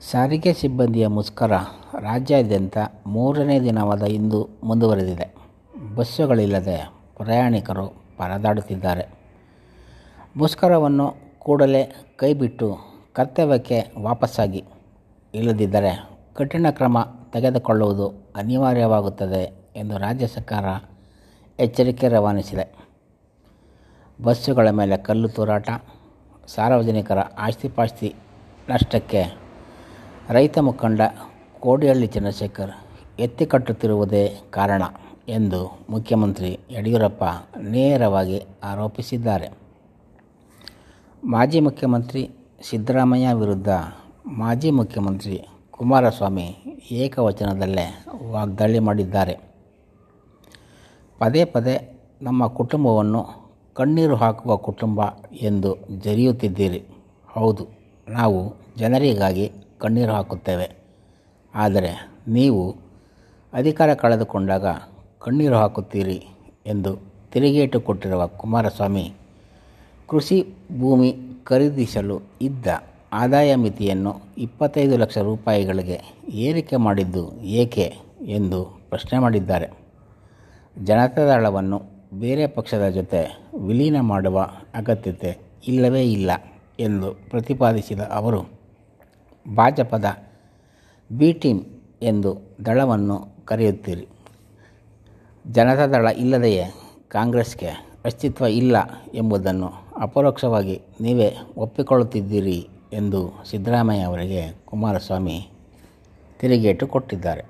ಸಾರಿಗೆ ಸಿಬ್ಬಂದಿಯ ಮುಷ್ಕರ ರಾಜ್ಯಾದ್ಯಂತ ಮೂರನೇ ದಿನವಾದ ಇಂದು ಮುಂದುವರೆದಿದೆ. ಬಸ್ಸುಗಳಿಲ್ಲದೆ ಪ್ರಯಾಣಿಕರು ಪರದಾಡುತ್ತಿದ್ದಾರೆ. ಮುಷ್ಕರವನ್ನು ಕೂಡಲೇ ಕೈಬಿಟ್ಟು ಕರ್ತವ್ಯಕ್ಕೆ ವಾಪಸ್ಸಾಗಿ ಇಲ್ಲದಿದ್ದರೆ ಕಠಿಣ ಕ್ರಮ ತೆಗೆದುಕೊಳ್ಳುವುದು ಅನಿವಾರ್ಯವಾಗುತ್ತದೆ ಎಂದು ರಾಜ್ಯ ಸರ್ಕಾರ ಎಚ್ಚರಿಕೆ ರವಾನಿಸಿದೆ. ಬಸ್ಸುಗಳ ಮೇಲೆ ಕಲ್ಲು ತೂರಾಟ, ಸಾರ್ವಜನಿಕರ ಆಸ್ತಿಪಾಸ್ತಿ ನಷ್ಟಕ್ಕೆ ರೈತ ಮುಖಂಡ ಕೋಡಿಹಳ್ಳಿ ಚಂದ್ರಶೇಖರ್ ಎತ್ತಿಕಟ್ಟುತ್ತಿರುವುದೇ ಕಾರಣ ಎಂದು ಮುಖ್ಯಮಂತ್ರಿ ಯಡಿಯೂರಪ್ಪ ನೇರವಾಗಿ ಆರೋಪಿಸಿದ್ದಾರೆ. ಮಾಜಿ ಮುಖ್ಯಮಂತ್ರಿ ಸಿದ್ದರಾಮಯ್ಯ ವಿರುದ್ಧ ಮಾಜಿ ಮುಖ್ಯಮಂತ್ರಿ ಕುಮಾರಸ್ವಾಮಿ ಏಕವಚನದಲ್ಲೇ ವಾಗ್ದಾಳಿ ಮಾಡಿದ್ದಾರೆ. ಪದೇ ಪದೇ ನಮ್ಮ ಕುಟುಂಬವನ್ನು ಕಣ್ಣೀರು ಹಾಕುವ ಕುಟುಂಬ ಎಂದು ಜರಿಯುತ್ತಿದ್ದೀರಿ. ಹೌದು, ನಾವು ಜನರಿಗಾಗಿ ಕಣ್ಣೀರು ಹಾಕುತ್ತೇವೆ. ಆದರೆ ನೀವು ಅಧಿಕಾರ ಕಳೆದುಕೊಂಡಾಗ ಕಣ್ಣೀರು ಹಾಕುತ್ತೀರಿ ಎಂದು ತಿರುಗೇಟು ಕೊಟ್ಟಿರುವ ಕುಮಾರಸ್ವಾಮಿ, ಕೃಷಿ ಭೂಮಿ ಖರೀದಿಸಲು ಇದ್ದ ಆದಾಯ ಮಿತಿಯನ್ನು ಇಪ್ಪತ್ತೈದು ಲಕ್ಷ ರೂಪಾಯಿಗಳಿಗೆ ಏರಿಕೆ ಮಾಡಿದ್ದು ಏಕೆ ಎಂದು ಪ್ರಶ್ನೆ ಮಾಡಿದ್ದಾರೆ. ಜನತಾದಳವನ್ನು ಬೇರೆ ಪಕ್ಷದ ಜೊತೆ ವಿಲೀನ ಮಾಡುವ ಅಗತ್ಯತೆ ಇಲ್ಲವೇ ಇಲ್ಲ ಎಂದು ಪ್ರತಿಪಾದಿಸಿದ ಅವರು, ಭಾಜಪದ ಬಿ ಟೀಮ್ ಎಂದು ದಳವನ್ನು ಕರೆಯುತ್ತೀರಿ. ಜನತಾ ದಳ ಇಲ್ಲದೆಯೇ ಕಾಂಗ್ರೆಸ್ಗೆ ಅಸ್ತಿತ್ವ ಇಲ್ಲ ಎಂಬುದನ್ನು ಅಪರೋಕ್ಷವಾಗಿ ನೀವೇ ಒಪ್ಪಿಕೊಳ್ಳುತ್ತಿದ್ದೀರಿ ಎಂದು ಸಿದ್ದರಾಮಯ್ಯ ಅವರಿಗೆ ಕುಮಾರಸ್ವಾಮಿ ತಿರುಗೇಟು ಕೊಟ್ಟಿದ್ದಾರೆ.